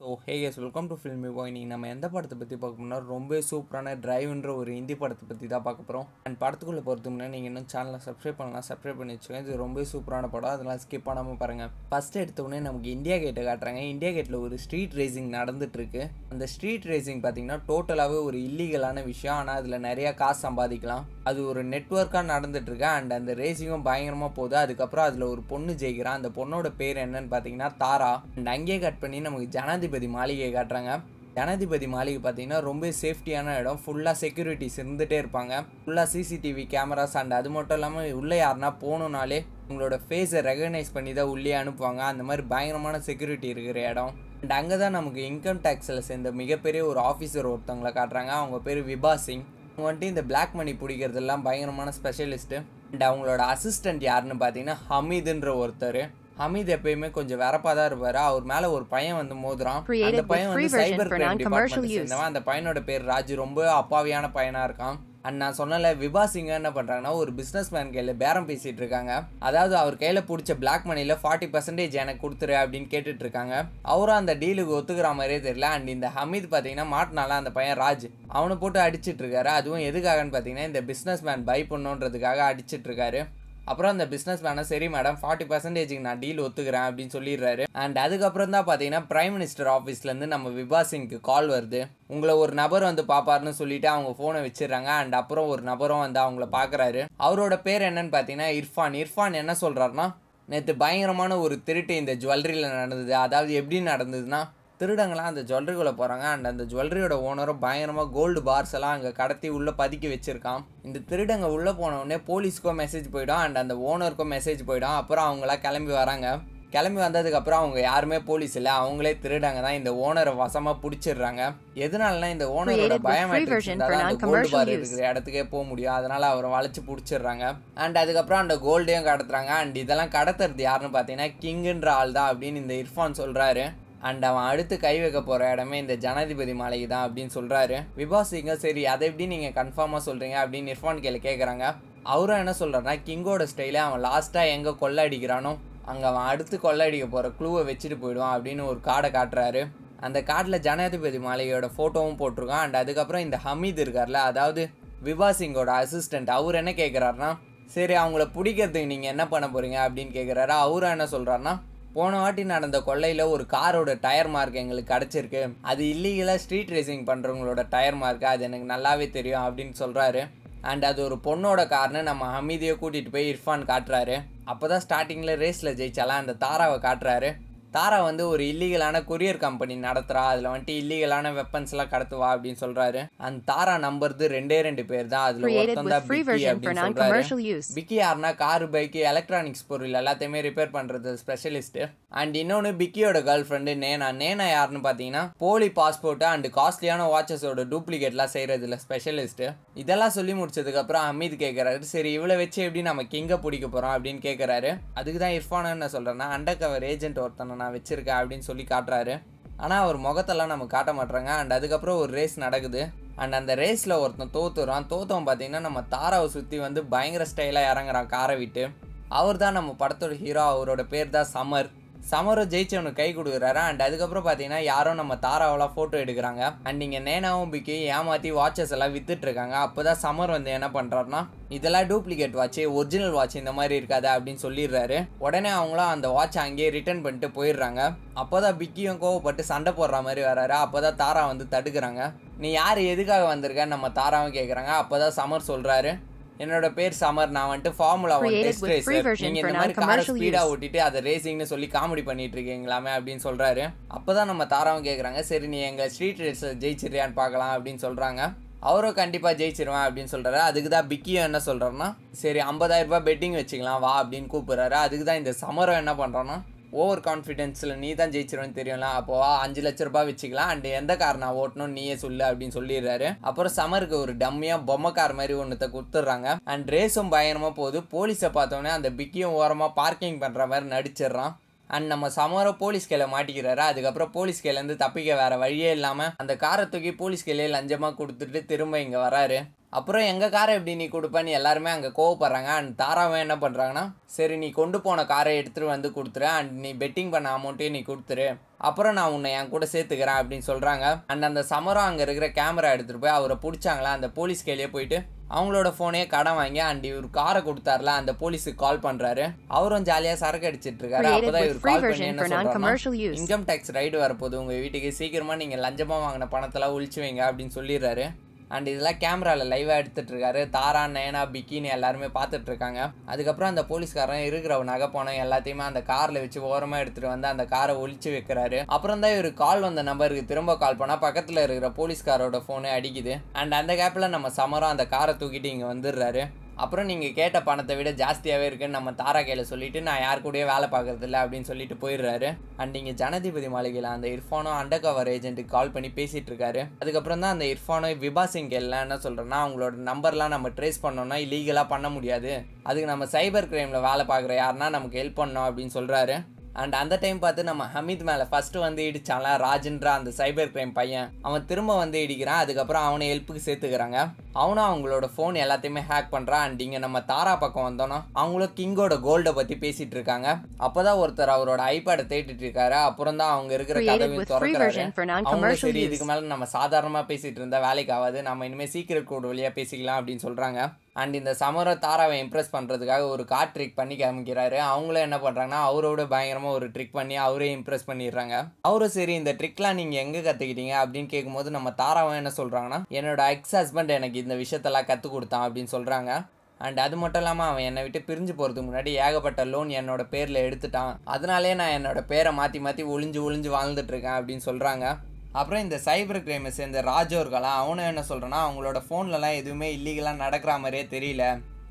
So hey S welcome to filmy boy இன்னைக்கு நம்ம எந்த படத்தை பற்றி பார்க்க போனா ரொம்ப சூப்பரான டிரைவ்ன்ற ஒரு ஹிந்தி படத்தை பற்றி தான் பார்க்க போகிறோம் அண்ட் படத்துக்குள்ளே போகிறதுக்கு முன்னாடி நீங்கள் இன்னும் சேனலை சப்ஸ்கிரைப் பண்ணலாம் சப்ஸ்கிரைப் பண்ணி வச்சுக்கோங்க. இது ரொம்ப சூப்பரான படம். அதெல்லாம் ஸ்கிப் பண்ணாமல் பாருங்கள் ஃபஸ்ட் எடுத்தவுடனே நமக்கு இந்தியா கேட்டை காட்டுறாங்க. இந்தியா கேட்டில் ஒரு ஸ்ட்ரீட் ரேசிங் நடந்துட்டுருக்கு. அந்த ஸ்ட்ரீட் ரேசிங் பார்த்தீங்கன்னா டோட்டலாகவே ஒரு இல்லீகலான விஷயம். ஆனால் அதில் நிறையா காசு சம்பாதிக்கலாம். அது ஒரு நெட்ஒர்க்காக நடந்துட்டுருக்கு. அண்ட் அந்த ரேசிங்கும் பயங்கரமாக போகுது. அதுக்கப்புறம் அதில் ஒரு பொண்ணு ஜெயிக்கிறான் அந்த பொண்ணோட பேர் என்னன்னு பார்த்தீங்கன்னா தாரா. அண்ட் அங்கேயே கட் பண்ணி நமக்கு ஜனாதிபதி மாளிகையை காட்டுறாங்க. ஜனாதிபதி மாளிகை பார்த்தீங்கன்னா ரொம்ப சேஃப்டியான இடம். ஃபுல்லாக செக்யூரிட்டிஸ் இருந்துகிட்டே இருப்பாங்க. ஃபுல்லாக சிசிடிவி கேமராஸ் அண்ட் அது மட்டும் இல்லாமல் உள்ளே யாருன்னா போகணுனாலே உங்களோட ஃபேஸை ரெகனைஸ் பண்ணி தான் உள்ளே அனுப்புவாங்க. அந்த மாதிரி பயங்கரமான செக்யூரிட்டி இருக்கிற இடம். அண்ட் அங்கே தான் நமக்கு இன்கம் டேக்ஸில் சேர்ந்த மிகப்பெரிய ஒரு ஆஃபீஸர் ஒருத்தவங்களை காட்டுறாங்க. அவங்க பேர் விபா சிங். அவங்க வந்துட்டு இந்த பிளாக் மணி பிடிக்கிறதெல்லாம் பயங்கரமான ஸ்பெஷலிஸ்ட்டு அண்ட் அவங்களோட அசிஸ்டன்ட் யாருன்னு பார்த்தீங்கன்னா ஹமீதுன்ற ஒருத்தர். ஹமீத் எப்பயுமே கொஞ்சம் வரப்பா தான் இருப்பாரு. அவர் மேல ஒரு பையன் வந்து மோதுறான் அந்த பையன் வந்து சைபர் கிரைம் டிபார்ட்மெண்ட். சேர்ந்தவன். அந்த பையனோட பேர் ராஜு. ரொம்ப அப்பாவியான பையனா இருக்கான். அண்ட் நான் சொன்னல விபா சிங் என்ன பண்றாங்கன்னா ஒரு பிசினஸ் மேன் கையில பேரம் பேசிட்டு இருக்காங்க. அதாவது அவர் கையில பிடிச்ச பிளாக் மணில ஃபார்ட்டி பர்சன்டேஜ் எனக்கு கொடுத்துரு அப்படின்னு கேட்டுட்டு இருக்காங்க. அவரும் அந்த டீலுக்கு ஒத்துக்கிற மாதிரியே தெரியல. அண்ட் இந்த ஹமீத் பாத்தீங்கன்னா மாட்டினால அந்த பையன் ராஜ். அவனை போட்டு அடிச்சிட்டு இருக்காரு. அதுவும் எதுக்காகன்னு பாத்தீங்கன்னா இந்த பிசினஸ் மேன் பை பண்ணுன்றதுக்காக அடிச்சிட்டு இருக்காரு. அப்புறம் அந்த பிஸ்னஸ் மேனை சரி மேடம் ஃபார்ட்டி பர்சன்டேஜுக்கு நான் டீல் ஒத்துக்கிறேன் அப்படின்னு சொல்லிடுறாரு. அண்ட் அதுக்கப்புறம் தான் பார்த்தீங்கன்னா பிரைம் மினிஸ்டர் ஆஃபீஸ்லேருந்து நம்ம விபா சிங்க்கு கால் வருது. உங்களை ஒரு நபர் வந்து பார்ப்பாருன்னு சொல்லிட்டு அவங்க ஃபோனை வச்சிடுறாங்க. அண்ட் அப்புறம் ஒரு நபரும் வந்து அவங்கள பார்க்குறாரு அவரோட பேர் என்னன்னு பார்த்தீங்கன்னா இர்ஃபான். இர்ஃபான் என்ன சொல்கிறாருன்னா நேற்று பயங்கரமான ஒரு திருட்டு இந்த ஜுவல்லரியில் நடந்தது. அதாவது எப்படி நடந்ததுன்னா திருடங்களாம் அந்த ஜுவல்லரிக்குள்ளே போகிறாங்க அண்ட் அந்த ஜுவல்லரியோட ஓனரும் பயங்கரமாக கோல்டு பார்ஸ் எல்லாம் அங்கே கடத்தி உள்ளே பதுக்கி வச்சிருக்கான். இந்த திருடங்க உள்ளே போன உடனே போலீஸ்க்கும் மெசேஜ் போயிடும். அண்ட் அந்த ஓனருக்கும் மெசேஜ் போயிடும். அப்புறம் அவங்களாம் கிளம்பி வராங்க. கிளம்பி வந்ததுக்கப்புறம் அவங்க யாருமே போலீஸ் இல்லை. அவங்களே திருடாங்க தான் இந்த ஓனரை வசமாக பிடிச்சிடுறாங்க. எதனாலனா இந்த ஓனரோட பயோமெட்ரிக்ஸ் அந்த கோல்டு பார். இருக்கிற இடத்துக்கே போக முடியும். அதனால அவரை வளைச்சு பிடிச்சிடுறாங்க. அண்ட் அதுக்கப்புறம் அந்த கோல்டையும் கடத்துறாங்க. அண்ட் இதெல்லாம் கடத்துறது யாருன்னு பார்த்தீங்கன்னா கிங்குன்ற ஆள் தான் அப்படின்னு இந்த இர்ஃபான் சொல்கிறாரு அண்ட் அவன் அடுத்து கை வைக்க போகிற இடமே இந்த ஜனாதிபதி மாளிகை தான் அப்படின்னு சொல்கிறாரு விபாசிங்க சரி அதை எப்படி நீங்கள் கன்ஃபார்மாக சொல்கிறீங்க அப்படின்னு இர்ஃபான் கேள்வி கேட்குறாங்க அவரும் என்ன சொல்கிறாருன்னா கிங்கோட ஸ்டைலே அவன் லாஸ்ட்டாக எங்கே கொள்ளை அடிக்கிறானோ அங்கே அவன் அடுத்து கொள்ளை அடிக்க போகிற க்ளூவை வச்சுட்டு போயிடுவான் அப்படின்னு ஒரு கார்டை காட்டுறாரு. அந்த கார்டில் ஜனாதிபதி மாளிகையோட ஃபோட்டோவும் போட்டிருக்கான். அண்ட் அதுக்கப்புறம் இந்த ஹமீத் இருக்கார்ல அதாவது விபா சிங்கோட அவர் என்ன கேட்குறாருன்னா சரி அவங்கள பிடிக்கிறதுக்கு நீங்கள் என்ன பண்ண போகிறீங்க அப்படின்னு கேட்குறாரு அவரும் என்ன சொல்கிறாருன்னா போன வாட்டி நடந்த கொள்ளையில் ஒரு காரோட டயர் மார்க் எங்களுக்கு கிடச்சிருக்கு. அது இல்லீகலாக ஸ்ட்ரீட் ரேசிங் பண்ணுறவங்களோட டயர் மார்க் அது எனக்கு நல்லாவே தெரியும் அப்படின்னு சொல்கிறாரு அண்ட் அது ஒரு பொண்ணோட கார்னு நம்ம ஹமீதியை கூட்டிகிட்டு போய் இர்ஃபான் காட்டுறாரு. அப்போ தான் ஸ்டார்டிங்கில் ரேஸில் ஜெயிச்சாலாம் அந்த தாராவை காட்டுறாரு. தாரா வந்து ஒரு இல்லீகலான கொரியர் கம்பெனி நடத்துகிறா அதில் வந்துட்டு இல்லீகலான வெப்பன்ஸ்லாம் கடத்துவா அப்படின்னு சொல்கிறாரு அந்த தாரா நம்புறது ரெண்டே ரெண்டு பேர் தான். அதில் ஒருத்தன் தான் பிக்கி அப்படின்னு சொல்கிறாரு. பிக்கி யாருன்னா காரு பைக்கு எலக்ட்ரானிக்ஸ் பொருள் எல்லாத்தையுமே ரிப்பேர் பண்ணுறது ஸ்பெஷலிஸ்ட்டு அண்ட் இன்னொன்று பிக்கியோட கேர்ள் ஃப்ரெண்டு நேனா. நேனா யாருன்னு பார்த்தீங்கன்னா போலி பாஸ்போர்ட்டு அண்ட் காஸ்ட்லியான வாட்சஸோட டூப்ளிகேட்லாம் செய்கிறதுல ஸ்பெஷலிஸ்ட்டு இதெல்லாம் சொல்லி முடிச்சதுக்கப்புறம் அமீத் கேட்குறாரு சரி இவ்வளோ வச்சு எப்படி நம்ம கிங்கை பிடிக்க போகிறோம் அப்படின்னு கேட்குறாரு அதுக்கு தான் இர்ஃபான் என்ன சொல்கிறேன்னா அண்டர் கவர் ஏஜென்ட் ஒருத்தனை நான் வச்சுருக்கேன் அப்படின்னு சொல்லி காட்டுறாரு. ஆனால் அவர் முகத்தெல்லாம் நம்ம காட்ட மாட்டுறாங்க அண்ட் அதுக்கப்புறம் ஒரு ரேஸ் நடக்குது. அண்ட் அந்த ரேஸில் ஒருத்தன் தோத்துறான். தோத்தவன் பார்த்தீங்கன்னா நம்ம தாராவை சுற்றி வந்து பயங்கர ஸ்டைலாக இறங்குறான் காரை விட்டு. அவர் தான் நம்ம படத்தோட ஹீரோ அவரோட பேர் தான் சமர். சமரும் ஜெயிச்சவனுக்கு கை கொடுக்குறாரு. அண்ட் அதுக்கப்புறம் பார்த்தீங்கன்னா யாரோ நம்ம தாராவெல்லாம் ஃபோட்டோ எடுக்கிறாங்க. அண்ட் நீங்கள் நேனாவும் பிக்கி ஏமாற்றி வாட்சஸ் எல்லாம் வித்துட்ருக்காங்க அப்போ தான் சமர் வந்து என்ன பண்ணுறாருனா இதெல்லாம் டூப்ளிகேட் வாட்ச்சு ஒரிஜினல் வாட்ச் இந்த மாதிரி இருக்காது அப்படின்னு சொல்லிடுறாரு. உடனே அவங்களாம் அந்த வாட்சை அங்கேயே ரிட்டர்ன் பண்ணிட்டு போயிடுறாங்க. அப்போ தான் பிக்கியும் கோவப்பட்டு சண்டை போடுற மாதிரி வராரு. அப்போ தான் தாரா வந்து தடுக்கிறாங்க. நீ யார்? எதுக்காக வந்திருக்க? நம்ம தாராவும் கேட்குறாங்க அப்போ தான் சமர் சொல்கிறாரு என்னோட பேர் சமர் நான் வந்துட்டு formula one test racer version நீங்க for இந்த மாதிரி காரை non-commercial ஸ்பீடா use. ஓட்டிட்டு அதை ரேசிங்னு சொல்லி காமெடி பண்ணிட்டு இருக்கீங்களாமே அப்படின்னு சொல்றாரு. அப்பதான் நம்ம தாராவும் கேக்குறாங்க. சரி நீ எங்க ஸ்ட்ரீட் ரேஸ்ல ஜெயிச்சிருயான்னு பார்க்கலாம் அப்படின்னு சொல்றாங்க. அவரும் கண்டிப்பா ஜெயிச்சிருவேன் அப்படின்னு சொல்றாரு. அதுக்கு தான் பிக்கியும் என்ன சொல்றாருன்னா சரி 50000 ரூபாய் பெட்டிங் வச்சுக்கலாம் வா அப்படின்னு கூப்பிடுறாரு. அதுக்கு தான் இந்த சமரம் என்ன பண்றான்னா ஓவர் கான்ஃபிடென்ஸில் நீ தான் ஜெயிச்சிருவேன்னு தெரியும்ல? அப்போ அஞ்சு லட்ச ரூபாய் வச்சுக்கலாம். அண்ட் எந்த கார் நான் ஓட்டணும் நீயே சொல்லு அப்படின்னு சொல்லிடுறாரு. அப்புறம் சமருக்கு ஒரு டம்மியாக பொம்மை கார் மாதிரி ஒன்றத்தை கொடுத்துட்றாங்க. அண்ட் ரேஸும் பயங்கரமாக போகுது. போலீஸை பார்த்தோன்னே அந்த பிக்கியும் ஓரமாக பார்க்கிங் பண்ணுற மாதிரி நடிச்சிடுறான். அண்ட் நம்ம சமரம் போலீஸ் கையில் மாட்டிக்கிறாரு. அதுக்கப்புறம் போலீஸ் கையிலேருந்து தப்பிக்க வேறு வழியே இல்லாமல் அந்த காரை தூக்கி போலீஸ் கையிலே லஞ்சமாக கொடுத்துட்டு திரும்ப இங்கே வராரு. அப்புறம் எங்கள் காரை எப்படி நீ கொடுப்பேன்னு எல்லாருமே அங்கே கோவப்படுறாங்க. அண்ட் தாராவும் என்ன பண்ணுறாங்கன்னா சரி நீ கொண்டு போன காரை எடுத்துகிட்டு வந்து கொடுத்துரு. அண்ட் நீ பெட்டிங் பண்ண அமௌண்ட்டையும் நீ கொடுத்துரு. அப்புறம் நான் உன்னை என் கூட சேர்த்துக்கிறேன் அப்படின்னு சொல்கிறாங்க அண்ட் அந்த சமரம் அங்கே இருக்கிற கேமரா எடுத்துகிட்டு போய் அவரை பிடிச்சாங்களா? அந்த போலீஸ் கையிலேயே போயிட்டு அவங்களோட ஃபோனே கடன் வாங்கி அண்ட் இவர் காரை கொடுத்தாருல அந்த போலீஸுக்கு கால் பண்ணுறாரு அவரும் ஜாலியாக சரக்கு அடிச்சிட்டு இருக்காரு அப்போதான் இவர் கால் பண்ணி என்ன use. இன்கம் டேக்ஸ் ரைடு வரப்போகுது. உங்கள் வீட்டுக்கு சீக்கிரமாக நீங்கள் லஞ்சமாக வாங்கின பணத்தெல்லாம் ஒழிச்சு வைங்க அப்படின்னு சொல்லிடுறாரு. அண்ட் இதெல்லாம் கேமராவில் லைவாக எடுத்துகிட்டுருக்காரு தாரா நயனா பிக்கின்னு எல்லாருமே பார்த்துட்ருக்காங்க அதுக்கப்புறம் அந்த போலீஸ்காரன் இருக்கிற நகை பணம் எல்லாத்தையுமே அந்த காரில் வச்சு ஓரமாக எடுத்துகிட்டு வந்து அந்த காரை ஒழிச்சு வைக்கிறாரு. அப்புறம் தான் இவர் கால் வந்த நம்பருக்கு திரும்ப கால் பண்ணால் பக்கத்தில் இருக்கிற போலீஸ்காரோட ஃபோனு அடிக்குது. அண்ட் அந்த கேப்பில் நம்ம சமரம் அந்த காரை தூக்கிட்டு இங்கே வந்துடுறாரு. அப்புறம் நீங்கள் கேட்ட பணத்தை விட ஜாஸ்தியாகவே இருக்குன்னு நம்ம தாரா கையில் சொல்லிவிட்டு நான் யார் கூடயே வேலை பார்க்குறதில்ல அப்படின்னு சொல்லிட்டு போயிடுறாரு. அண்ட் இங்கே ஜனாதிபதி மாளிகையில் அந்த இர்ஃபானும் அண்டர் கவர் ஏஜென்ட்டுக்கு கால் பண்ணி பேசிகிட்டு இருக்காரு. அதுக்கப்புறம் தான் அந்த இர்ஃபானோ விபா சிங் எல்லாம் என்ன சொல்கிறேன்னா அவங்களோட நம்பர்லாம் நம்ம ட்ரேஸ் பண்ணோம்னா இல்லீகலாக பண்ண முடியாது. அதுக்கு நம்ம சைபர் கிரைமில் வேலை பார்க்குற யாருன்னா நமக்கு ஹெல்ப் பண்ணோம் அப்படின்னு சொல்கிறாரு அண்ட் அந்த டைம் பார்த்து நம்ம ஹமீத் மேலே ஃபஸ்ட்டு வந்து இடிச்சான்ல ராஜன்ற அந்த சைபர் கிரைம் பையன். அவன் திரும்ப வந்து இடிக்கிறான். அதுக்கப்புறம் அவனை ஹெல்ப்புக்கு சேர்த்துக்கிறாங்க. அவனும் அவங்களோட ஃபோன் எல்லாத்தையுமே ஹேக் பண்ணுறான் அண்ட் இங்கே நம்ம தாரா பக்கம் வந்தோன்னா அவங்களும் கிங்கோட கோல்டை பற்றி பேசிகிட்டு இருக்காங்க. அப்போ தான் ஒருத்தர் அவரோட ஐபேடை தேடிட்டு இருக்காரு. அப்புறம் தான் அவங்க இருக்கிற கதவையும் திறக்கிறாரு. version for அவங்க non-commercial சரி. இதுக்கு மேலே நம்ம சாதாரணமாக பேசிகிட்டு இருந்தால் வேலைக்கு ஆகாது. நம்ம இனிமேல் சீக்கிரட் கோட் வழியாக பேசிக்கலாம் அப்படின்னு சொல்கிறாங்க அண்ட் இந்த சமர தாராவை இம்ப்ரெஸ் பண்ணுறதுக்காக ஒரு கார் ட்ரிக் பண்ணி காமிக்கிறாரு. அவங்களும் என்ன பண்ணுறாங்கன்னா அவரோட பயங்கரமாக ஒரு ட்ரிக் பண்ணி அவரே இம்ப்ரெஸ் பண்ணிடுறாங்க. அவரும் சரி இந்த ட்ரிக்லாம் நீங்கள் எங்கே கற்றுக்கிட்டீங்க அப்படின்னு கேட்கும்போது நம்ம தாராவும் என்ன சொல்கிறாங்கன்னா என்னோட எக்ஸ் ஹஸ்பண்ட் எனக்கு இந்த விஷயத்தெல்லாம் கற்றுக் கொடுத்தான் அப்படின்னு சொல்கிறாங்க அண்ட் அது மட்டும் இல்லாமல் அவன் என்னை விட்டு பிரிஞ்சு போகிறதுக்கு முன்னாடி ஏகப்பட்ட லோன் என்னோட பேரில் எடுத்துட்டான். அதனாலே நான் என்னோட பேரை மாற்றி மாற்றி ஒளிஞ்சு ஒளிஞ்சு வாழ்ந்துட்டுருக்கேன் அப்படின்னு சொல்கிறாங்க அப்புறம் இந்த சைபர் கிரைமை சேர்ந்த ராஜோ அவனும் என்ன சொல்கிறான்னா அவங்களோட ஃபோன்லலாம் எதுவுமே இல்லீகலாக நடக்கிற மாதிரியே தெரியல.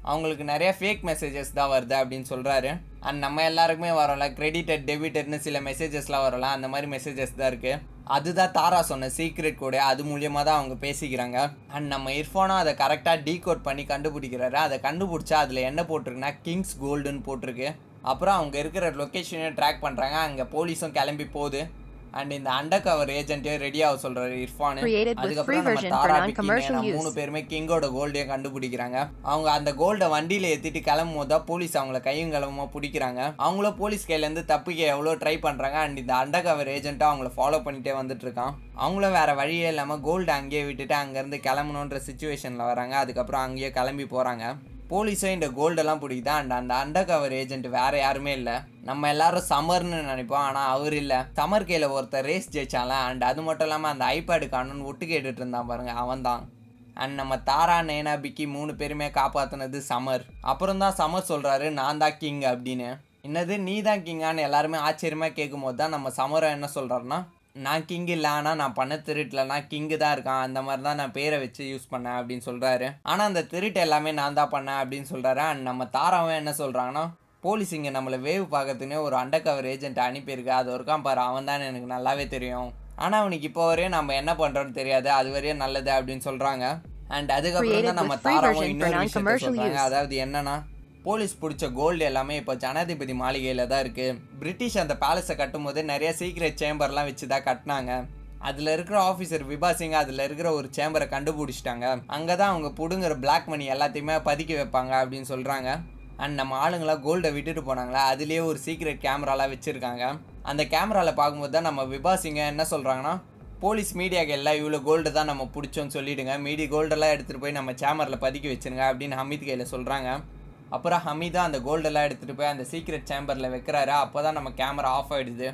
அவங்களுக்கு நிறைய ஃபேக் மெசேஜஸ் தான் வருது அப்படின்னு சொல்கிறாரு அண்ட் நம்ம எல்லாருக்குமே வரோம்ல கிரெடிட்டட் டெபிட்டட்னு சில மெசேஜஸ்லாம் வரலாம் அந்த மாதிரி மெசேஜஸ் தான் இருக்குது அதுதான் தாரா சொன்ன சீக்ரெட் கூட அது மூலியமாக தான் அவங்க பேசிக்கிறாங்க. அண்ட் நம்ம இர்ஃபானும் அதை கரெக்டாக டீகோட் பண்ணி கண்டுபிடிக்கிறாரு. அதை கண்டுபிடிச்சா அதில் என்ன போட்டிருக்குன்னா கிங்ஸ் கோல்டுன்னு போட்டிருக்கு. அப்புறம் அவங்க இருக்கிற லொக்கேஷனையும் ட்ராக் பண்ணுறாங்க அங்கே போலீஸும் கிளம்பி போகுது. அண்ட் இந்த அண்டர் கவர் ஏஜென்ட்டையும் ரெடி ஆக சொல்றாரு இர்ஃபான். அதுக்கப்புறம் நம்ம தாரா. மூணு பேருமே கிங்கோட கோல்டையும் கண்டுபிடிக்கிறாங்க. அவங்க அந்த கோல்டை வண்டியில ஏத்திட்டு கிளம்பும் போது தான் போலீஸ் அவங்கள கையும் கிளம்புமா பிடிக்கிறாங்க. அவங்களும் போலீஸ் கையில இருந்து தப்பிக்க எவ்வளோ ட்ரை பண்றாங்க அண்ட் இந்த அண்டர் கவர் ஏஜென்ட்டும் அவங்கள ஃபாலோ பண்ணிட்டே வந்துட்டு இருக்கான் அவங்களும் வேற வழியே இல்லாம கோல்டு அங்கேயே விட்டுட்டு அங்கேருந்து கிளம்பணுன்ற சுச்சுவேஷன்ல வராங்க. அதுக்கப்புறம் அங்கேயே கிளம்பி போறாங்க. போலீஸும் இந்த கோல்டெல்லாம் பிடிக்குது? அண்ட் அந்த அண்டர் கவர் ஏஜென்ட் வேற யாருமே இல்லை. நம்ம எல்லாரும் சமர்னு நினைப்போம் ஆனால் அவர் இல்லை. சமர் கையில் ஒருத்தர் ரேஸ் ஜெயிச்சால அண்ட் அது மட்டும் இல்லாமல் அந்த ஐபேடு காணுன்னு ஒட்டு கேட்டுட்டு இருந்தான் பாருங்க அவன் தான். அண்ட் நம்ம தாரா நேனா பிக்கி மூணு பேருமே காப்பாற்றினது சமர். அப்புறம் தான் சமர் சொல்கிறாரு நான் தான் கிங் அப்படின்னு. என்னது நீ தான் கிங்கான்னு எல்லாருமே ஆச்சரியமாக கேட்கும் போது தான் நம்ம சமரம் என்ன சொல்கிறாருன்னா நான் கிங் இல்லை ஆனால் நான் பண்ண திருட்டுலனா கிங்கு தான் இருக்கான். அந்த மாதிரி தான் நான் பேரை வச்சு யூஸ் பண்ணேன் அப்படின்னு சொல்கிறாரு ஆனால் அந்த திருட்டு எல்லாமே நான் தான் பண்ணேன் அப்படின்னு சொல்கிறாரு அண்ட் நம்ம தாராவும் என்ன சொல்கிறாங்கன்னா போலீஸ் இங்கே நம்மளை வேவ் பார்க்கறதுனே ஒரு அண்டர் கவர் ஏஜென்ட் அனுப்பியிருக்கு. அது ஒருக்கான் பாரு அவன் தான் எனக்கு நல்லாவே தெரியும். ஆனால் அவனுக்கு இப்போ வரையும் நம்ம என்ன பண்ணுறோன்னு தெரியாது. அது வரையும் நல்லது அப்படின்னு சொல்கிறாங்க அண்ட் அதுக்கப்புறம் தான் நம்ம தாராவும் இன்னொரு விஷயத்த சொல்கிறாங்க. அதாவது என்னன்னா போலீஸ் பிடிச்ச கோல்டு எல்லாமே இப்போ ஜனாதிபதி மாளிகையில் தான் இருக்குது பிரிட்டிஷ் அந்த பேலஸை கட்டும்போது நிறைய சீக்ரெட் சேம்பர்லாம் வச்சு தான் கட்டினாங்க. அதில் இருக்கிற ஆஃபீஸர் விபா சிங் அதில் இருக்கிற ஒரு சேம்பரை கண்டுபிடிச்சிட்டாங்க. அங்கே தான் அவங்க பிடுங்குற பிளாக் மணி எல்லாத்தையுமே பதுக்கி வைப்பாங்க அப்படின்னு சொல்கிறாங்க அண்ட் நம்ம ஆளுங்களாம் கோல்டை விட்டுட்டு போனாங்களா? அதுலேயே ஒரு சீக்ரெட் கேமராலாம் வச்சுருக்காங்க. அந்த கேமராவில் பார்க்கும்போது தான் நம்ம விபா சிங்கை என்ன சொல்கிறாங்கன்னா போலீஸ் மீடியாக்கு எல்லாம் இவ்வளோ கோல்டு தான் நம்ம பிடிச்சோன்னு சொல்லிவிடுங்க மீடி கோல்டெல்லாம் எடுத்துகிட்டு போய் நம்ம சேமரில் பதுக்கி வச்சுருங்க அப்படின்னு ஹமீத் கையில் சொல்கிறாங்க அப்புறம் ஹமிதா அந்த கோல்டெல்லாம் எடுத்துகிட்டு போய் அந்த சீக்ரெட் சேம்பரில் வைக்கிறாரு. அப்போ தான் நம்ம கேமரா ஆஃப் ஆகிடுது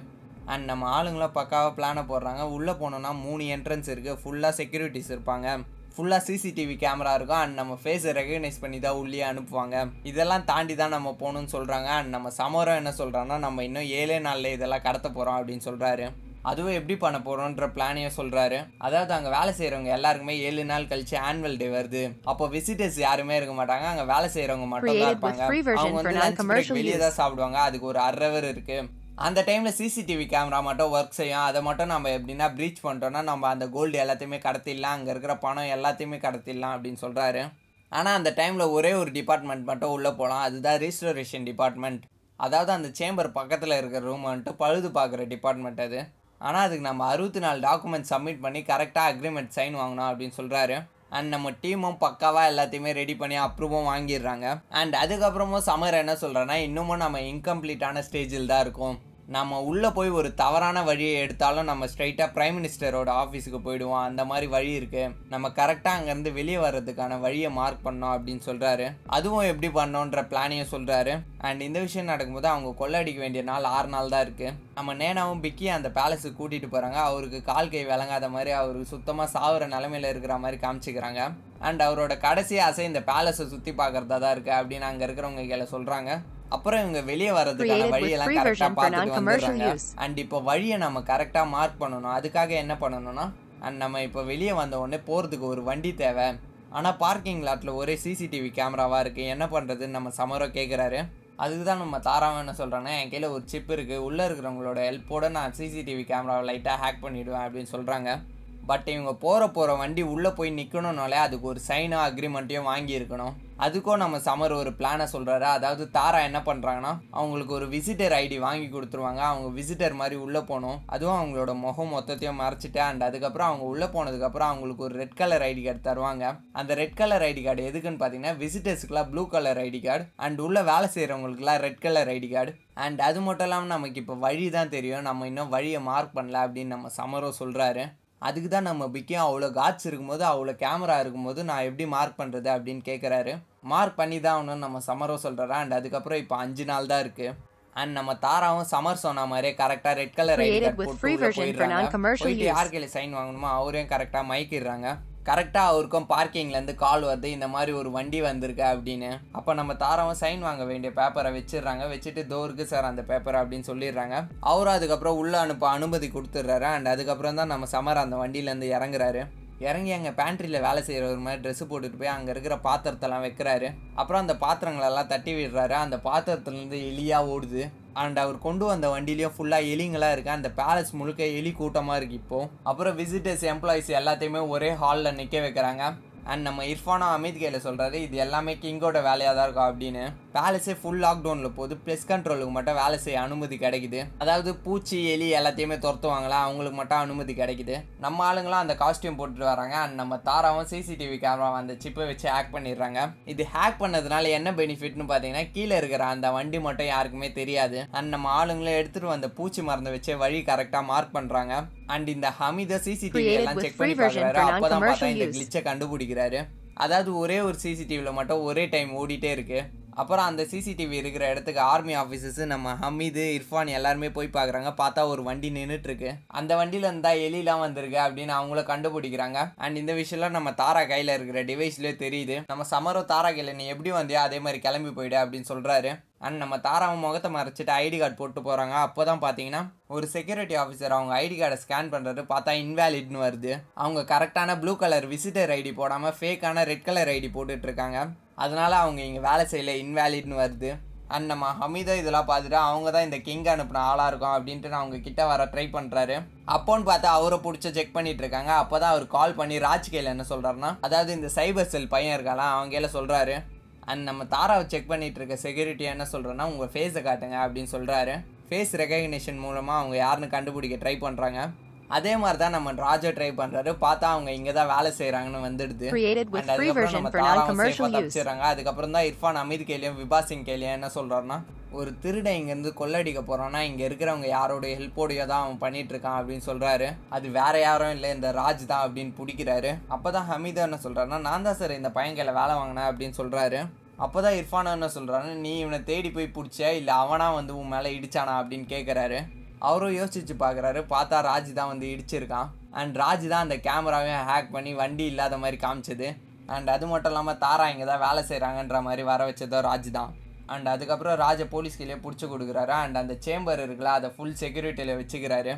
அண்ட் நம்ம ஆளுங்களாம் பக்காவாக பிளானை போடுறாங்க. உள்ளே போனோன்னா மூணு என்ட்ரன்ஸ் இருக்குது ஃபுல்லாக செக்யூரிட்டிஸ் இருப்பாங்க. ஃபுல்லாக சிசிடிவி கேமரா இருக்கும். அண்ட் நம்ம ஃபேஸை ரெகக்னைஸ் பண்ணி தான் உள்ளே அனுப்புவாங்க. இதெல்லாம் தாண்டி தான் நம்ம போகணும்னு சொல்கிறாங்க அண்ட் நம்ம சமரம் என்ன சொல்கிறாங்கன்னா நம்ம இன்னும் ஏழே நாளில் இதெல்லாம் கடத்த போகிறோம் அப்படின்னு சொல்கிறாரு அதுவும் எப்படி பண்ண போகிறோன்ற பிளானையும் சொல்கிறாரு அதாவது அங்கே வேலை செய்கிறவங்க எல்லாருக்குமே ஏழு நாள் கழிச்சு ஆனுவல் டே வருது. அப்போ விசிட்டர்ஸ் யாருமே இருக்க மாட்டாங்க. அங்கே வேலை செய்கிறவங்க மட்டும் தான் இருப்பாங்க. அவங்க வந்து லஞ்ச் வெளியே. தான் சாப்பிடுவாங்க. அதுக்கு ஒரு அரை hour இருக்கு. அந்த டைமில் சிசிடிவி கேமரா மட்டும் ஒர்க் செய்யும். அதை மட்டும் நம்ம எப்படின்னா ப்ரீச் பண்ணிட்டோம்னா நம்ம அந்த கோல்டு எல்லாத்தையுமே கடத்திடலாம். அங்கே இருக்கிற பணம் எல்லாத்தையுமே கடத்திடலாம் அப்படின்னு சொல்கிறாரு ஆனால் அந்த டைமில் ஒரே ஒரு டிபார்ட்மெண்ட் மட்டும் உள்ளே போகலாம் அதுதான் ரீஸ்டோரேஷன் டிபார்ட்மெண்ட் அதாவது அந்த சேம்பர் பக்கத்தில் இருக்கிற ரூம் வந்துட்டு பழுது பார்க்குற டிபார்ட்மெண்ட் அது. ஆனால் அதுக்கு நம்ம அறுபத்தி நாலு டாக்குமெண்ட் சப்மிட் பண்ணி கரெக்டாக அக்ரிமெண்ட் சைன் வாங்கணும் அப்படின்னு சொல்கிறாரு அண்ட் நம்ம டீமும் பக்காவாக எல்லாத்தையுமே ரெடி பண்ணி அப்ரூவும் வாங்கிடுறாங்க. அண்ட் அதுக்கப்புறமும் சமர் என்ன சொல்கிறேன்னா இன்னமும் நம்ம இன்கம்ப்ளீட்டான ஸ்டேஜில் தான் இருக்கும். நம்ம உள்ளே போய் ஒரு தவறான வழியை எடுத்தாலும் நம்ம ஸ்ட்ரைட்டாக ப்ரைம் மினிஸ்டரோட ஆஃபீஸுக்கு போயிடுவோம். அந்த மாதிரி வழி இருக்குது நம்ம கரெக்டாக அங்கேருந்து வெளியே வர்றதுக்கான வழியை மார்க் பண்ணோம் அப்படின்னு சொல்கிறாரு அதுவும் எப்படி பண்ணோன்ற பிளானையும் சொல்கிறாரு அண்ட் இந்த விஷயம் நடக்கும்போது அவங்க கொள்ளடிக்க வேண்டிய நாள் ஆறு நாள் தான் இருக்குது நம்ம நேனாவும் பிக்கி அந்த பேலஸுக்கு கூட்டிகிட்டு போகிறாங்க அவருக்கு கால் கை விளங்காத மாதிரி அவருக்கு சுத்தமாக சாவுற நிலமையில இருக்கிற மாதிரி காமிச்சிக்கிறாங்க. அண்ட் அவரோட கடைசி ஆசை இந்த பேலஸை சுற்றி பார்க்குறதா தான் இருக்குது அப்படின்னு அங்கே இருக்கிறவங்க கையில் சொல்கிறாங்க அப்புறம் இவங்க வெளியே வர்றதுக்கான வழியெல்லாம் கரெக்டாக பார்த்துட்டு வந்துடுறாங்க. அண்ட் இப்போ வழியை நம்ம கரெக்டாக மார்க் பண்ணணும். அதுக்காக என்ன பண்ணணும்னா அண்ட் நம்ம இப்போ வெளியே வந்த உடனே போகிறதுக்கு ஒரு வண்டி தேவை. ஆனால் பார்க்கிங் லாட்டில் ஒரே சிசிடிவி கேமராவாக இருக்குது என்ன பண்ணுறதுன்னு நம்ம சமரோ கேட்குறாரு அதுக்கு தான் நம்ம தாராவும் என்ன சொல்கிறாங்கன்னா என் கையில் ஒரு சிப் இருக்குது உள்ளே இருக்கிறவங்களோட ஹெல்ப்போட நான் சிசிடிவி கேமராவை லைட்டாக ஹேக் பண்ணிவிடுவேன் அப்படின்னு சொல்கிறாங்க பட் இவங்க போகிற போகிற வண்டி உள்ளே போய் நிற்கணும்னாலே அதுக்கு ஒரு சைனோ அக்ரிமெண்ட்டையும் வாங்கியிருக்கணும். அதுக்கும் நம்ம சமர் ஒரு பிளானை சொல்கிறாரு அதாவது தாரா என்ன பண்ணுறாங்கன்னா அவங்களுக்கு ஒரு விசிட்டர் ஐடி வாங்கி கொடுத்துருவாங்க. அவங்க விசிட்டர் மாதிரி உள்ளே போகணும். அதுவும் அவங்களோட முகம் மொத்தத்தையும் மறைச்சிட்டு அண்ட் அதுக்கப்புறம் அவங்க உள்ளே போனதுக்கப்புறம் அவங்களுக்கு ஒரு ரெட் கலர் ஐடி கார்டு தருவாங்க. அந்த ரெட் கலர் ஐடி கார்டு எதுக்குன்னு பார்த்தீங்கன்னா விசிட்டர்ஸ்க்குலாம் blue colour ID card and உள்ளே வேலை செய்கிறவங்களுக்குலாம் red colour ID card and அது மட்டும் இல்லாமல் நமக்கு இப்போ வழி தான் தெரியும். நம்ம இன்னும் வழியை மார்க் பண்ணல அப்படின்னு நம்ம சமரோ சொல்கிறாரு அதுக்கு தான் நம்ம பிக்கியும் அவ்வளோ காட்ஸ் இருக்கும்போது அவ்வளோ கேமரா இருக்கும்போது நான் எப்படி மார்க் பண்ணுறது அப்படின்னு கேட்குறாரு மார்க் பண்ணி தான் ஆகணும்னு நம்ம சமரோ சொல்கிறாரு அண்ட் அதுக்கப்புறம் இப்போ அஞ்சு நாள் தான் இருக்குது அண்ட் நம்ம தாராவும் சமர் சொன்ன மாதிரியே கரெக்டாக ரெட் கலர் போயிடுறாங்க. போயிட்டு. யார் கையில் சைன் வாங்கணுமோ அவரையும் கரெக்டாக மயக்கிடுறாங்க கரெக்டாக அவருக்கும் பார்க்கிங்லேருந்து கால் வருது இந்த மாதிரி ஒரு வண்டி வந்திருக்கு அப்படின்னு. அப்போ நம்ம தாராவும் சைன் வாங்க வேண்டிய பேப்பரை வச்சிடுறாங்க. வச்சுட்டு தோருக்கு சார் அந்த பேப்பரை அப்படின்னு சொல்லிடுறாங்க. அவரும் அதுக்கப்புறம் உள்ளே அனுப்ப அனுமதி கொடுத்துட்றாரு. அண்ட் அதுக்கப்புறம் தான் நம்ம சமர் அந்த வண்டியிலேருந்து இறங்குறாரு. இறங்கி அங்கே பேண்ட்ரியில் வேலை செய்கிற ஒரு மாதிரி ட்ரெஸ்ஸு போட்டுட்டு போய் அங்கே இருக்கிற பாத்திரத்தெல்லாம் வைக்கிறாரு. அப்புறம் அந்த பாத்திரங்களெல்லாம் தட்டி விடுறாரு. அந்த பாத்திரத்துலேருந்து எலியாக ஓடுது. அண்ட் அவர் கொண்டு வந்த வண்டிலையும் ஃபுல்லாக எலிங்களாக இருக்கு. அந்த பேலஸ் முழுக்க எலி கூட்டமாக இருக்கு இப்போ. அப்புறம் விசிட்டர்ஸ் எம்ப்ளாயிஸ் எல்லாத்தையுமே ஒரே ஹாலில் நிற்க வைக்கிறாங்க. அண்ட் நம்ம இர்ஃபானா அமித் கையில் சொல்கிறாரு இது எல்லாமே கிங்கோட வேலையாக தான் இருக்கும் அப்படின்னு. பேலஸே ஃபுல் லாக்டவுனில் போகுது ப்ளஸ் கண்ட்ரோலுக்கு மட்டும் வேலை செய்ய அனுமதி கிடைக்குது. அதாவது பூச்சி எலி எல்லாத்தையுமே துரத்துவாங்களா? அவங்களுக்கு மட்டும் அனுமதி கிடைக்குது. நம்ம ஆளுங்களாம் அந்த காஸ்டியூம் போட்டுட்டு வராங்க. அண்ட் நம்ம தாராவும் சிசிடிவி கேமரா அந்த சிப்பை வச்சு ஹேக் பண்ணிடுறாங்க. இது ஹேக் பண்ணதுனால என்ன பெனிஃபிட்னு பார்த்தீங்கன்னா கீழே இருக்கிற அந்த வண்டி மட்டும் யாருக்குமே தெரியாது. அண்ட் நம்ம ஆளுங்களே எடுத்துகிட்டு வந்த பூச்சி மருந்தை வச்சு வழி கரெக்டாக மார்க் பண்ணுறாங்க அண்ட் இந்த ஹமித சிசிடிவி எல்லாம் செக் பண்ணி பார்க்குறாரு. for அப்போ தான் பார்த்தா இந்த. கிளிச்சை கண்டுபிடிக்கிறாரு. அதாவது ஒரே ஒரு சிசிடிவியில் மட்டும் ஒரே டைம் ஓடிட்டே இருக்கு. அப்புறம் அந்த சிசிடிவி இருக்கிற இடத்துக்கு ஆர்மி ஆஃபீஸர்ஸ் நம்ம ஹமீது இர்ஃபான் எல்லாருமே போய் பார்க்குறாங்க. பார்த்தா ஒரு வண்டி நின்றுட்டுருக்கு அந்த வண்டியில் இருந்தால் எலிலாம் வந்திருக்கு அப்படின்னு அவங்கள கண்டுபிடிக்கிறாங்க. அண்ட் இந்த விஷயம்லாம் நம்ம தாரா கையில் இருக்கிற டிவைஸ்லேயே தெரியுது. நம்ம சமரோ தாரா கையில் நீ எப்படி வந்தியோ? அதே மாதிரி கிளம்பி போயிடு அப்படின்னு சொல்கிறாரு அண்ட் நம்ம தாராவை முகத்தை மறைச்சிட்டு ஐடி கார்டு போட்டு போகிறாங்க அப்போ தான் பார்த்தீங்கன்னா ஒரு செக்யூரிட்டி ஆஃபீஸர் அவங்க ஐடி கார்டை ஸ்கேன் பண்ணுறது பார்த்தா இன்வேலிட்னு வருது. அவங்க கரெக்டான ப்ளூ கலர் விசிட்டர் ஐடி போடாமல் ஃபேக்கான ரெட் கலர் ஐடி போட்டுட்ருக்காங்க. அதனால் அவங்க இங்கே வேலை செய்யல இன்வேலிட்னு வருது. அண்ட் நம்ம ஹமீதா இதெல்லாம் பார்த்துட்டு அவங்க தான் இந்த கிங் அனுப்பின ஆளாக இருக்கும் அப்படின்ட்டு நான் அவங்க கிட்ட வர ட்ரை பண்ணுறாரு அப்போன்னு பார்த்தா அவரை பிடிச்ச செக் பண்ணிட்டு இருக்காங்க. அப்போ தான் அவர் கால் பண்ணி ராஜ் கையில் என்ன சொல்கிறாருன்னா அதாவது இந்த சைபர் செல் பையன் இருக்காலாம் அவங்க கையில் சொல்கிறாரு அண்ட் நம்ம தாராவை செக் பண்ணிகிட்ருக்க இருக்க செக்யூரிட்டி என்ன சொல்கிறேன்னா உங்கள் ஃபேஸை காட்டுங்க அப்படின்னு சொல்கிறாரு ஃபேஸ் ரெகக்னிஷன் மூலமாக அவங்க யாருன்னு கண்டுபிடிக்க ட்ரை பண்ணுறாங்க அதே மாதிரி தான் நம்ம ராஜா ட்ரை பண்ணுறாரு பார்த்தா அவங்க இங்கே தான் வேலை செய்கிறாங்கன்னு வந்துடுது. தப்பிச்சிடுறாங்க அதுக்கப்புறம் தான் இர்ஃபான் அமீத் கேலியும் விபா சிங் கேலியும் என்ன சொல்கிறாருன்னா ஒரு திருடன் இங்கேருந்து கொள்ளடிக்க போகிறான்னா இங்கே இருக்கிறவங்க யாரோட ஹெல்ப்போடையோ தான் அவன் பண்ணிட்டு இருக்கான் அப்படின்னு சொல்கிறாரு அது வேற யாரும் இல்லை இந்த ராஜ் தான் அப்படின்னு பிடிக்கிறாரு. அப்போ தான் ஹமீதா என்ன சொல்கிறாருன்னா நான் தான் சார் இந்த பையன்களை வேலை வாங்கினேன் அப்படின்னு சொல்கிறாரு அப்போ தான் இர்ஃபான் என்ன சொல்கிறாரு நீ இவனை தேடி போய் பிடிச்ச இல்லை அவனா வந்து உன் மேலே இடிச்சானா? அப்படின்னு கேட்குறாரு அவரும் யோசிச்சு பார்க்குறாரு பார்த்தா ராஜ் தான் வந்து இடிச்சிருக்கான். அண்ட் ராஜ் தான் அந்த கேமராவையும் ஹேக் பண்ணி வண்டி இல்லாத மாதிரி காமிச்சது. அண்ட் அது மட்டும் இல்லாமல் தாரா இங்கே தான் வேலை செய்கிறாங்கன்ற மாதிரி வர வச்சதோ ராஜ் தான். அண்ட் அதுக்கப்புறம் ராஜை போலீஸ் கையிலே பிடிச்சி கொடுக்குறாரு. அண்ட் அந்த சேம்பர் இருக்குல்ல அதை ஃபுல் செக்யூரிட்டியில் வச்சுக்கிறாரு.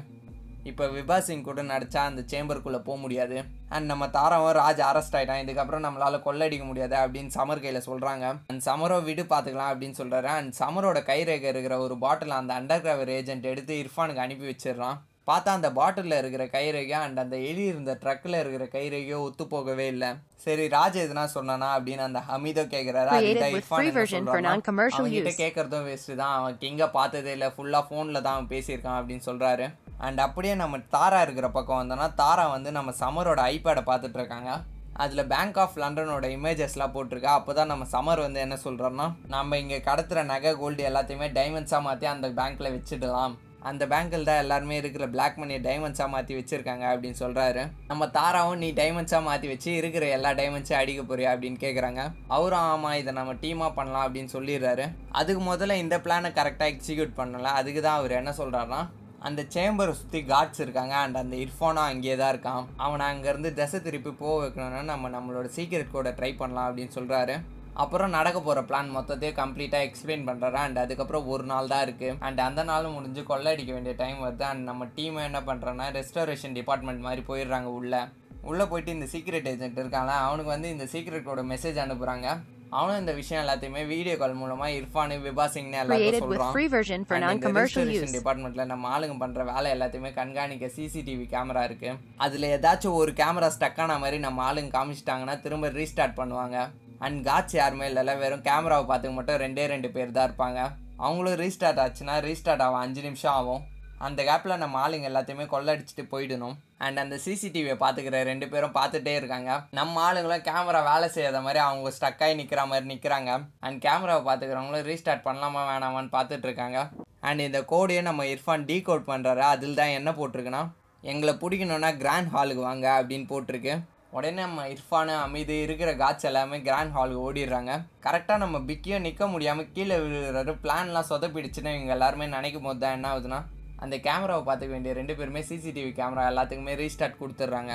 இப்போ விபா சிங் கூட நடிச்சா அந்த சேம்பருக்குள்ளே போக முடியாது. அண்ட் நம்ம தாராவும் ராஜ் அரெஸ்ட் ஆகிட்டான் இதுக்கப்புறம் நம்மளால் கொள்ளடிக்க முடியாது அப்படின்னு சமர் கையில் சொல்கிறாங்க அண்ட் சமரோ விடு பார்த்துக்கலாம் அப்படின்னு சொல்கிறாரு அண்ட் சமரோட கைரேகை இருக்கிற ஒரு பாட்டில் அந்த அண்டர் கிராவர் ஏஜென்ட் எடுத்து இர்ஃபானுக்கு அனுப்பி வச்சிடுறான். பார்த்தா அந்த பாட்டிலில் இருக்கிற கைரேகை அண்ட் அந்த எலி இருந்த ட்ரக்கில் இருக்கிற கைரேகையோ ஒத்து போகவே இல்லை. சரி ராஜ் எதுனா சொன்னானா அப்படின்னு அந்த ஹமீதோ கேட்குறாரு அவன்கிட்ட. கேட்குறதும் வேஸ்ட்டு தான். அவன் கிங்கை பார்த்ததே இல்லை. ஃபுல்லாக ஃபோனில் தான் அவன் பேசியிருக்கான் அப்படின்னு சொல்கிறாரு அண்ட் அப்படியே நம்ம தாரா இருக்கிற பக்கம் வந்தோன்னா தாரா வந்து நம்ம சமரோட ஐபேடை பார்த்துட்ருக்காங்க. அதில் பேங்க் ஆஃப் லண்டனோட இமேஜஸ்லாம் போட்டிருக்கா. அப்போ தான் நம்ம சமர் வந்து என்ன சொல்கிறோன்னா நம்ம இங்கே கடத்துகிற நகை கோல்டு எல்லாத்தையுமே டைமண்ட்ஸாக மாற்றி அந்த பேங்க்கில் வச்சுடலாம். அந்த பேங்க்கில் தான் எல்லாருமே இருக்கிற பிளாக் மணியை டைமண்ட்ஸாக மாற்றி வச்சுருக்காங்க அப்படின்னு சொல்கிறாரு நம்ம தாராவும் நீ டைமண்ட்ஸாக மாற்றி வச்சு இருக்கிற எல்லா டைமண்ட்ஸையும் அடிக்க போறியா அப்படின்னு கேட்குறாங்க அவரும் ஆமாம் இதை நம்ம டீமாக பண்ணலாம் அப்படின்னு சொல்லிடுறாரு. அதுக்கு முதல்ல இந்த பிளானை கரெக்டாக எக்ஸிக்யூட் பண்ணலாம் அதுக்கு தான் அவர் என்ன சொல்கிறாருன்னா அந்த சேம்பரை சுற்றி காட்ஸ் இருக்காங்க அண்ட் அந்த இர்ஃபானும் அங்கேயே தான் இருக்கான். அவனை அங்கேருந்து திசை திருப்பி போக வைக்கணும்னா நம்ம நம்மளோட சீக்ரெட் கோடை ட்ரை பண்ணலாம் அப்படின்னு சொல்கிறாரு அப்புறம் நடக்க போகிற பிளான் மொத்தத்தையும் கம்ப்ளீட்டாக எக்ஸ்பிளைன் பண்ணுறாரு அண்ட் அதுக்கப்புறம் ஒரு நாள் தான் இருக்குது அண்ட் அந்த நாள் முடிஞ்சு கொள்ளடிக்க வேண்டிய டைம் வருது. அண்ட் நம்ம டீமை என்ன பண்ணுறோன்னா ரெஸ்டாரேஷன் டிபார்ட்மெண்ட் மாதிரி போயிடுறாங்க உள்ளே. உள்ளே போயிட்டு இந்த சீக்ரெட் ஏஜென்ட் இருக்காங்க அவனுக்கு வந்து இந்த சீக்ரெட்டோட மெசேஜ் அனுப்புகிறாங்க அவனும் இந்த விஷயம் எல்லாத்தையுமே வீடியோ கால் மூலமாக இர்ஃபானு விபா சிங்னு எல்லாத்தையும் use. டிபார்ட்மெண்ட்ல நம்ம ஆளுங்க பண்ற வேலை எல்லாத்தையுமே கண்காணிக்க சிசிடிவி கேமரா இருக்கு. அதுல ஏதாச்சும் ஒரு கேமரா ஸ்டக் ஆன மாதிரி நம்ம ஆளுங்க காமிச்சிட்டாங்கன்னா திரும்ப ரீஸ்டார்ட் பண்ணுவாங்க. அண்ட் காட்ஸ் யாருமே இல்லைல்ல வெறும் கேமராவை பார்த்துக்க மட்டும் ரெண்டே ரெண்டு பேர் தான் இருப்பாங்க. அவங்களும் ரீஸ்டார்ட் ஆச்சுன்னா ரீஸ்டார்ட் ஆகும். அஞ்சு நிமிஷம் ஆகும். அந்த கேப்பில் நம்ம ஆளுங்க எல்லாத்தையுமே கொள்ளடிச்சிட்டு போயிடணும். அண்ட் அந்த சிசிடிவியை பார்த்துக்கிற ரெண்டு பேரும் பார்த்துட்டே இருக்காங்க. நம்ம ஆளுங்களும் கேமரா வேலை செய்யாத மாதிரி அவங்க ஸ்டக்காகி நிற்கிற மாதிரி நிற்கிறாங்க அண்ட் கேமராவை பார்த்துக்கிறவங்களும் ரீஸ்டார்ட் பண்ணலாமா வேணாமான்னு பார்த்துட்டு இருக்காங்க. அண்ட் இந்த கோடையே நம்ம இர்ஃபான் டீ கோட் பண்ணுறாரு அதில் தான் என்ன போட்டிருக்குன்னா எங்களை பிடிக்கணுன்னா கிராண்ட் ஹாலுக்கு வாங்க அப்படின்னு போட்டிருக்கு. உடனே நம்ம இர்ஃபானு அமைதி இருக்கிற காட்ச் எல்லாமே கிராண்ட் ஹாலுக்கு ஓடிடுறாங்க. கரெக்டாக நம்ம பிக்கியும் நிற்க முடியாமல் கீழே விழுறாரு. பிளான்லாம் சொதப்பிடுச்சுன்னு இவங்க எல்லாருமே நினைக்கும் போது தான் என்ன ஆகுதுன்னா அந்த கேமராவை பார்த்துக்க வேண்டிய ரெண்டு பேருமே சிசிடிவி கேமரா எல்லாத்துக்குமே ரீஸ்டார்ட் கொடுத்துட்றாங்க.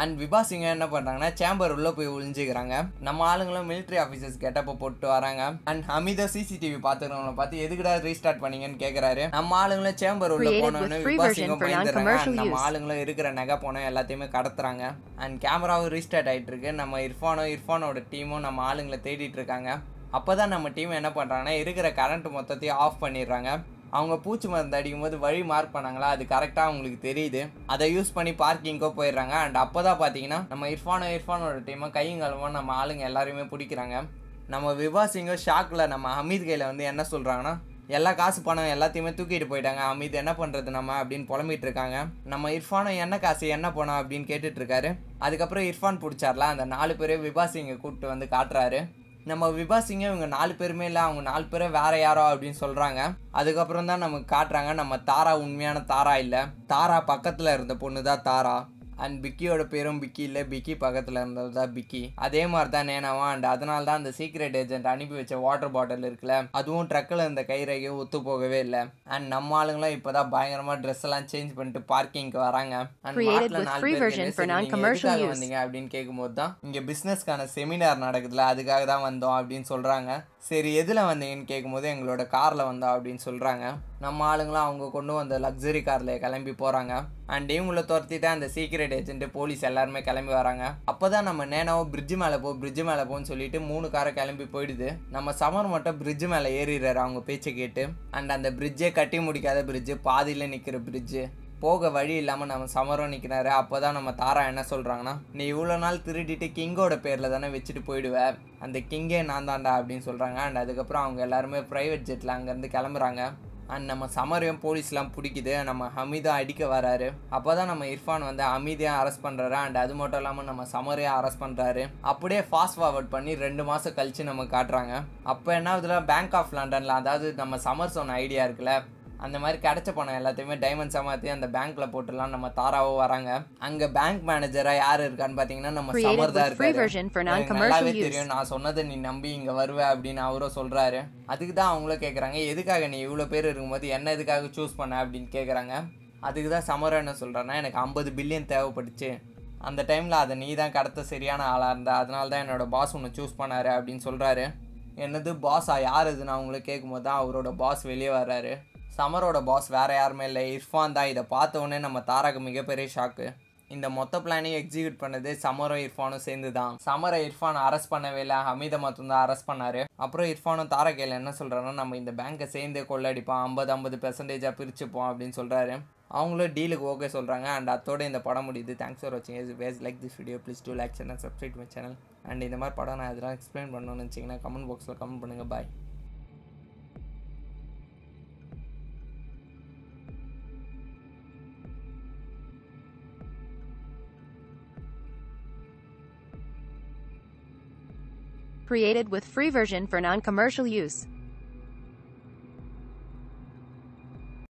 அண்ட் விபா சிங்க என்ன பண்ணுறாங்கன்னா சேம்பர் உள்ளே போய் ஒளிஞ்சுக்கிறாங்க. நம்ம ஆளுங்களும் military ஆஃபீஸர்ஸ் கெட்டப்ப போட்டு வராங்க. அண்ட் ஹமீதா சிசிடிவி பார்த்துக்கிறவங்கள பார்த்து எதுக்குடா ரீஸ்டார்ட் பண்ணீங்கன்னு கேட்குறாரு நம்ம ஆளுங்களும் சேம்பர் உள்ள போனோன்னு with free விபா version சிங்கம் for பயந்துறாங்க non-commercial And நம்ம. ஆளுங்களும் இருக்கிற நகை போனோம் எல்லாத்தையுமே கடத்துறாங்க. அண்ட் கேமராவும் ரீஸ்டார்ட் ஆயிட்டு இருக்கு. நம்ம இர்ஃபானும் இர்ஃபானோட டீமும் நம்ம ஆளுங்களை தேடிட்டு இருக்காங்க. அப்பதான் நம்ம டீம் என்ன பண்றாங்கன்னா இருக்கிற கரண்ட் மொத்தத்தையும் ஆஃப் பண்ணிடுறாங்க. அவங்க பூச்சி மருந்து அடிக்கும் போது வழி மார்க் பண்ணாங்களா? அது கரெக்டாக அவங்களுக்கு தெரியுது. அதை யூஸ் பண்ணி பார்க்கிங்கோ போயிடுறாங்க. அண்ட் அப்போ தான் பார்த்தீங்கன்னா நம்ம இர்ஃபானோ இர்ஃபானோட டீமை கையும் கலமோ நம்ம ஆளுங்க எல்லாருமே பிடிக்கிறாங்க. நம்ம விபா சிங்கோ ஷாக்கில் நம்ம ஹமீத் கையில் வந்து என்ன சொல்கிறாங்கன்னா எல்லா காசு பணம் எல்லாத்தையுமே தூக்கிட்டு போயிட்டாங்க. அமீத் என்ன பண்ணுறது நம்ம? அப்படின்னு புலம்பிட்டு இருக்காங்க. நம்ம இர்ஃபானும் என்ன காசு என்ன பணம் அப்படின்னு கேட்டுட்ருக்காரு அதுக்கப்புறம் இர்ஃபான் பிடிச்சார்ல. அந்த நாலு பேரையும் விபா சிங்கை கூப்பிட்டு வந்து காட்டுறாரு. நம்ம விபா இவங்க நாலு பேருமே இல்லை அவங்க நாலு பேரை வேற யாரோ அப்படின்னு சொல்கிறாங்க அதுக்கப்புறம் தான் நமக்கு காட்டுறாங்க நம்ம தாரா உண்மையான தாரா இல்லை. தாரா பக்கத்தில் இருந்த பொண்ணு தான் தாரா. அண்ட் பிக்கியோட பேரும் பிக்கி இல்லை. பிக்கி பக்கத்தில் இருந்தது தான் பிக்கி அதே மாதிரி தான் நேனாவா அண்ட் அதனால தான் அந்த சீக்ரெட் ஏஜென்ட் அனுப்பி வச்ச வாட்டர் பாட்டில் இருக்குல்ல அதுவும் ட்ரக்கில் இருந்த கைரேகையும் ஒத்து போகவே இல்லை. அண்ட் நம்ம ஆளுங்களும் இப்போ தான் பயங்கரமாக ட்ரெஸ் எல்லாம் சேஞ்ச் பண்ணிட்டு பார்க்கிங்க்கு வராங்க. அண்ட் மாட்டில் நாலு free பேர். வந்தீங்க அப்படின்னு கேட்கும்போது தான் இங்கே பிஸ்னஸ்க்கான செமினார் நடக்குதுல அதுக்காக தான் வந்தோம் அப்படின்னு சொல்கிறாங்க சரி எதில் வந்தீங்கன்னு கேட்கும்போது எங்களோட காரில் வந்தோம் அப்படின்னு சொல்கிறாங்க நம்ம ஆளுங்களாம் அவங்க கொண்டு வந்த லக்ஸரி காரில் கிளம்பி போகிறாங்க அண்ட் இவங்கள துரத்திட்டு அந்த சீக்ரெட் ஏஜென்ட்டு போலீஸ் எல்லாருமே கிளம்பி வராங்க. அப்போ தான் நம்ம நேனாவோ பிரிட்ஜு மேலே போ பிரிட்ஜ் மேலே போன்னு சொல்லிட்டு மூணு காரை கிளம்பி போயிடுது. நம்ம சமர் மட்டும் பிரிட்ஜு மேலே ஏறிடுறாரு அவங்க பேச்சை கேட்டு. அண்ட் அந்த பிரிட்ஜே கட்டி முடிக்காத பிரிட்ஜு பாதியில் நிற்கிற பிரிட்ஜு போக வழி இல்லாமல் நம்ம சமரம் நிற்கிறாரு அப்போ தான் நம்ம தாரா என்ன சொல்கிறாங்கன்னா நீ இவ்வளோ நாள் திருடிட்டு கிங்கோட பேரில் தானே வச்சுட்டு போயிடுவ? அந்த கிங்கே நான் தாண்டா அப்படின்னு சொல்கிறாங்க அண்ட் அதுக்கப்புறம் அவங்க எல்லாருமே ப்ரைவேட் ஜெட்டில் அங்கேருந்து கிளம்புறாங்க. அண்ட் நம்ம சமரையும் போலீஸ்லாம் பிடிக்குது. நம்ம ஹமீதா அடிக்க வராரு. அப்போ தான் நம்ம இர்ஃபான் வந்து ஹமீதையும் அரெஸ்ட் பண்ணுறாரு அண்ட் அது மட்டும் இல்லாமல் நம்ம சமரையும் அரெஸ்ட் பண்ணுறாரு அப்படியே ஃபாஸ்ட் ஃபார்வர்ட் பண்ணி ரெண்டு மாதம் கழித்து நம்ம காட்டுறாங்க. அப்போ என்ன ஆகுதுல பேங்க் ஆஃப் லண்டனில் அதாவது நம்ம சமர் சொன்ன ஐடியா இருக்குல்ல அந்த மாதிரி கிடைச்ச பணம் எல்லாத்தையுமே டைமண்ட்ஸாக மாற்றி அந்த பேங்க்ல போட்டுலாம் நம்ம தாராவோ வராங்க. அங்கே பேங்க் மேனேஜரா யார் இருக்கான்னு பார்த்தீங்கன்னா நம்ம சமர் தான் இருக்காரு. நல்லாவே. தெரியும். நான் சொன்னதை நீ நம்பி இங்கே வருவ அப்படின்னு அவரும் சொல்கிறாரு அதுக்கு தான் அவங்களும் கேட்குறாங்க எதுக்காக நீ இவ்வளோ பேர் இருக்கும்போது என்ன எதுக்காக சூஸ் பண்ண? அப்படின்னு கேட்குறாங்க அதுக்கு தான் சமரம் என்ன சொல்கிறேன்னா எனக்கு ஐம்பது பில்லியன் தேவைப்பட்டுச்சு. அந்த டைமில் அதை நீ தான் கடத்த சரியான ஆளாக இருந்தா அதனால தான் என்னோட பாஸ் உன்னை சூஸ் பண்ணாரு அப்படின்னு சொல்கிறாரு என்னது பாஸா யார் இதுன்னு அவங்களே கேட்கும்போது தான் அவரோட பாஸ் வெளியே வர்றாரு. சமரோட பாஸ் வேறு யாருமே இல்லை. இர்ஃபான் தான் இதை பார்த்த உடனே நம்ம தாராக்கு மிகப்பெரிய ஷாக்கு இந்த மொத்த பிளானையும் எக்ஸிக்யூட் பண்ணது சமரோ இர்ஃபானும் சேர்ந்து தான். சமரை இர்ஃபான் அரெஸ்ட் பண்ணவே இல்லை. ஹமீதை மட்டும் தான் அரெஸ்ட் பண்ணார். அப்புறம் இர்ஃபானும் தாரகையில் என்ன சொல்கிறாருன்னா நம்ம இந்த பேங்கை சேர்ந்தே கொள்ளடிப்போம். ஐம்பது ஐம்பது பெர்சன்டேஜாக பிரிச்சுப்போம் அப்படின்னு சொல்கிறாரு அவங்களும் டீலுக்கு ஓகே சொல்கிறாங்க அண்ட் அத்தோட இந்த படம் முடியுது. தேங்க்ஸ் ஃபார் வாட்சிங் is ways like this video please do like channel subscribe my channel and இந்த மாதிரி படம் நான் இதெல்லாம் எக்ஸ்பிளைன் பண்ணணும்னு நினச்சிங்கன்னா கமெண்ட் பாக்ஸில் கமெண்ட் பண்ணுங்கள் பாய் Created with free version for non-commercial use.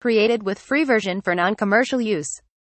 Created with free version for non-commercial use.